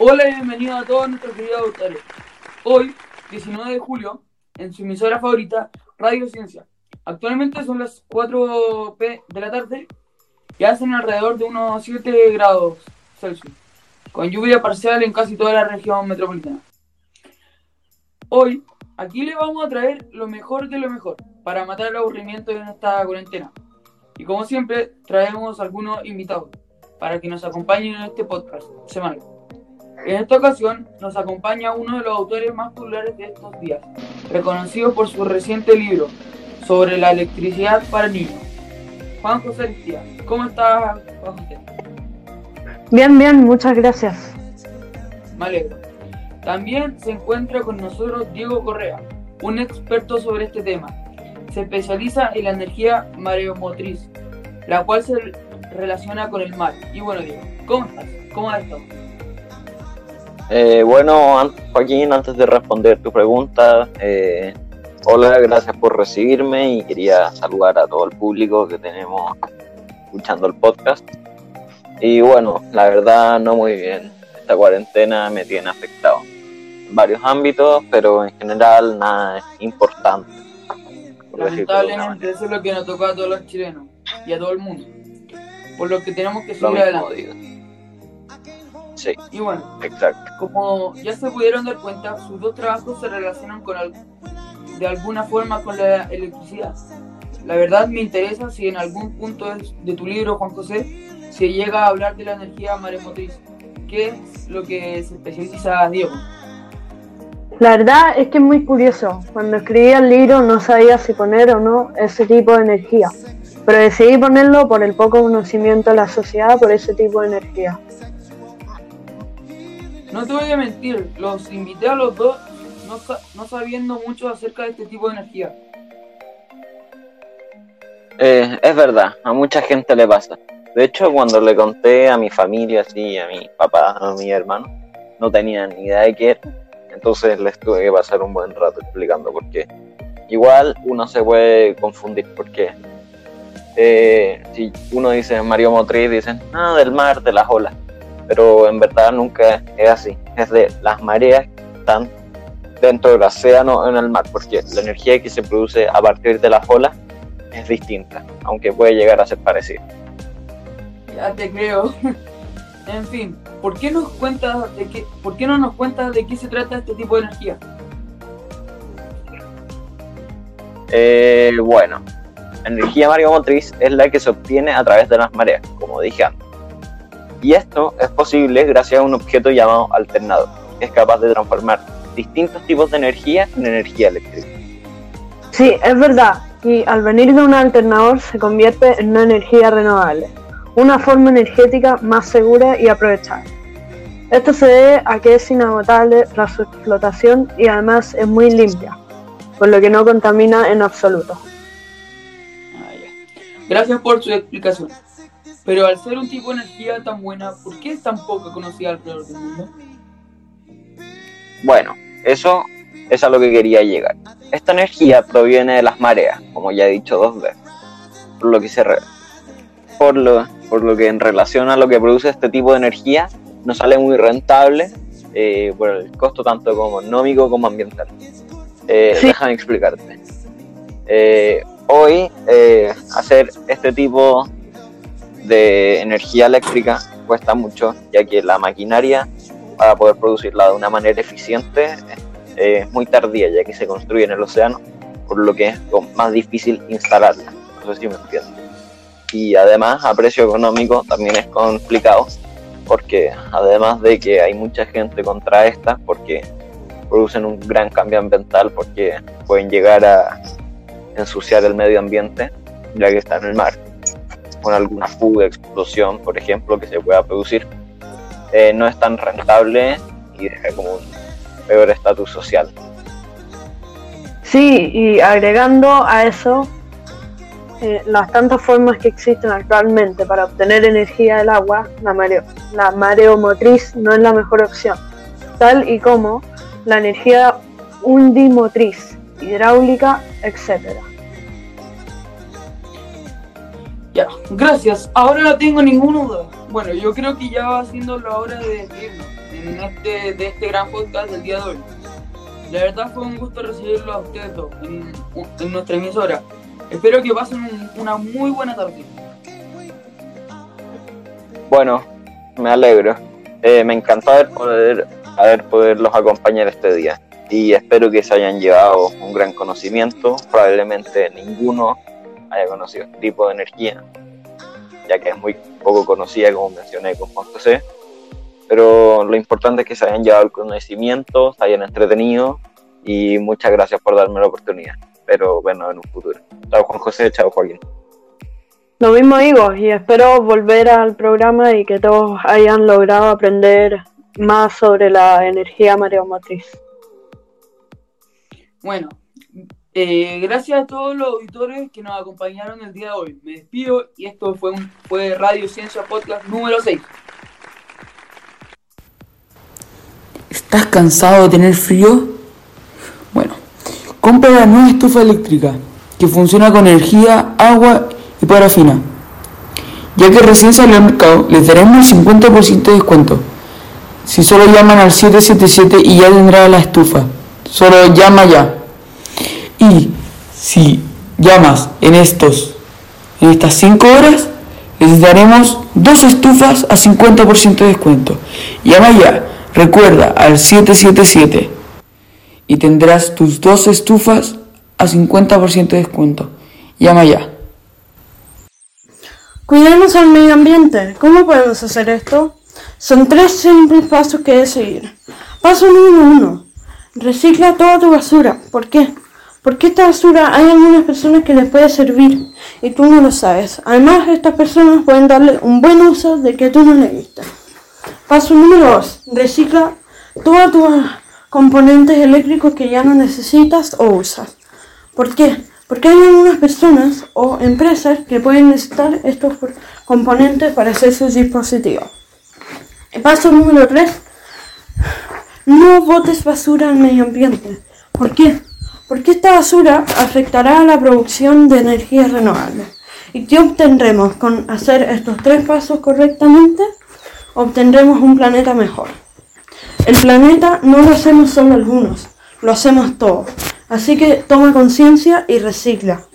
Hola y bienvenidos a todos nuestros queridos autores. Hoy, 19 de julio, en su emisora favorita, Radio Ciencia. Actualmente son las 4 p de la tarde y hacen alrededor de unos 7 grados Celsius, con lluvia parcial en casi toda la región metropolitana. Hoy, aquí le vamos a traer lo mejor de lo mejor para matar el aburrimiento en esta cuarentena. Y como siempre, traemos algunos invitados para que nos acompañen en este podcast semanal. En esta ocasión nos acompaña uno de los autores más populares de estos días, reconocido por su reciente libro sobre la electricidad para niños. Juan José Aristía, ¿cómo estás, Juan José? Bien, bien, muchas gracias. Me alegro. También se encuentra con nosotros Diego Correa, un experto sobre este tema. Se especializa en la energía mareomotriz, la cual se relaciona con el mar. Y bueno, Diego, ¿cómo estás? ¿Cómo has estado? Eh, bueno, Joaquín, antes de responder tu pregunta, eh, hola, gracias por recibirme y quería saludar a todo el público que tenemos escuchando el podcast. Y bueno, la verdad no muy bien. Esta cuarentena me tiene afectado en varios ámbitos, pero en general nada importante. Lamentablemente eso es lo que nos tocó a todos los chilenos y a todo el mundo. Por lo que tenemos que subir adelante. Sí. Y bueno, exacto. Como ya se pudieron dar cuenta, sus dos trabajos se relacionan con de alguna forma con la electricidad. La verdad me interesa si en algún punto de tu libro, Juan José, se llega a hablar de la energía maremotriz. ¿Qué es lo que se especializa Diego? La verdad es que es muy curioso. Cuando escribí el libro no sabía si poner o no ese tipo de energía, pero decidí ponerlo por el poco conocimiento de la sociedad por ese tipo de energía. No te voy a mentir, los invité a los dos no, sabiendo mucho acerca de este tipo de energía. Eh, es verdad, a mucha gente le pasa. De hecho, cuando le conté a mi familia, así, a mi papá, a mi hermano, no tenían ni idea de qué era. Entonces les tuve que pasar un buen rato explicando por qué. Igual uno se puede confundir porque eh, si uno dice Mario Motriz, dicen, ah, del mar, de las olas pero en verdad nunca es así. Es de las mareas que están dentro del océano en el mar, porque la energía que se produce a partir de las olas es distinta, aunque puede llegar a ser parecida. Ya te creo. en fin, ¿por qué, nos cuentas de qué, ¿por qué no nos cuentas de qué se trata este tipo de energía? Eh, bueno, la energía mareomotriz es la que se obtiene a través de las mareas, como dije antes. Y esto es posible gracias a un objeto llamado alternador, que es capaz de transformar distintos tipos de energía en energía eléctrica. Sí, es verdad. Y al venir de un alternador se convierte en una energía renovable, una forma energética más segura y aprovechable. Esto se debe a que es inagotable tras su explotación y además es muy limpia, por lo que no contamina en absoluto. Ah, Gracias por su explicación. Pero al ser un tipo de energía tan buena, ¿por qué es tan poco conocida alrededor del mundo? Bueno, eso es a lo que quería llegar. Esta energía proviene de las mareas, como ya he dicho dos veces. Por lo que, se por lo, por lo que en relación a lo que produce este tipo de energía, no sale muy rentable eh, por el costo tanto como económico como ambiental. Eh, Déjame explicarte. Eh, hoy, eh, hacer este tipo de energía eléctrica cuesta mucho, ya que la maquinaria para poder producirla de una manera eficiente es muy tardía, ya que se construye en el océano, por lo que es más difícil instalarla. No sé si me entienden. Y además, a precio económico también es complicado, porque además de que hay mucha gente contra esta, porque producen un gran cambio ambiental, porque pueden llegar a ensuciar el medio ambiente, ya que está en el mar con alguna fuga, explosión, por ejemplo, que se pueda producir, eh, no es tan rentable y deja como un peor estatus social. Sí, y agregando a eso, eh, las tantas formas que existen actualmente para obtener energía del agua, la, mareo, la mareomotriz no es la mejor opción, tal y como la energía undimotriz, hidráulica, etcétera. Ya, gracias. Ahora no tengo ninguna duda. bueno, yo creo que ya va siendo la hora de despedirnos en este, de este gran podcast del día de hoy. La verdad fue un gusto recibirlo a ustedes dos en, en nuestra emisora. Espero que pasen un- una muy buena tarde. Bueno, me alegro. Eh, me encantó haber poder, haber poderlos acompañar este día y espero que se hayan llevado un gran conocimiento. Probablemente ninguno haya conocido este tipo de energía, ya que es muy poco conocida, como mencioné con Juan José. Pero lo importante es que se hayan llevado el conocimiento, se hayan entretenido y muchas gracias por darme la oportunidad. Pero bueno, en un futuro. Chao Juan José, chao Joaquín. Lo mismo digo, y espero volver al programa y que todos hayan logrado aprender más sobre la energía mareomotriz. Bueno, eh, gracias a todos los auditores que nos acompañaron el día de hoy. Me despido y esto fue, un, fue Radio Ciencia Podcast número 6. ¿Estás cansado de tener frío? Bueno, compra la nueva estufa eléctrica que funciona con energía, agua y parafina. Ya que recién salió al mercado, les daremos el 50% de descuento. Si solo llaman al 777 y ya tendrá la estufa. Solo llama ya. Y si llamas en estos en estas 5 horas, les daremos dos estufas a 50% de descuento. Llama ya, recuerda al 777 y tendrás tus dos estufas a 50% de descuento. Llama ya. Cuidemos al medio ambiente. ¿Cómo podemos hacer esto? Son tres simples pasos que debes seguir. Paso número uno. Recicla toda tu basura. ¿Por qué? Porque esta basura hay algunas personas que les puede servir y tú no lo sabes. Además, estas personas pueden darle un buen uso de que tú no le diste. Paso número dos. Recicla todos tus componentes eléctricos que ya no necesitas o usas. ¿Por qué? Porque hay algunas personas o empresas que pueden necesitar estos componentes para hacer sus dispositivos. Paso número 3. No botes basura al medio ambiente. ¿Por qué? Porque esta basura afectará a la producción de energía renovable. ¿Y qué obtendremos con hacer estos tres pasos correctamente? Obtendremos un planeta mejor. El planeta no lo hacemos solo algunos, lo hacemos todos. Así que toma conciencia y recicla.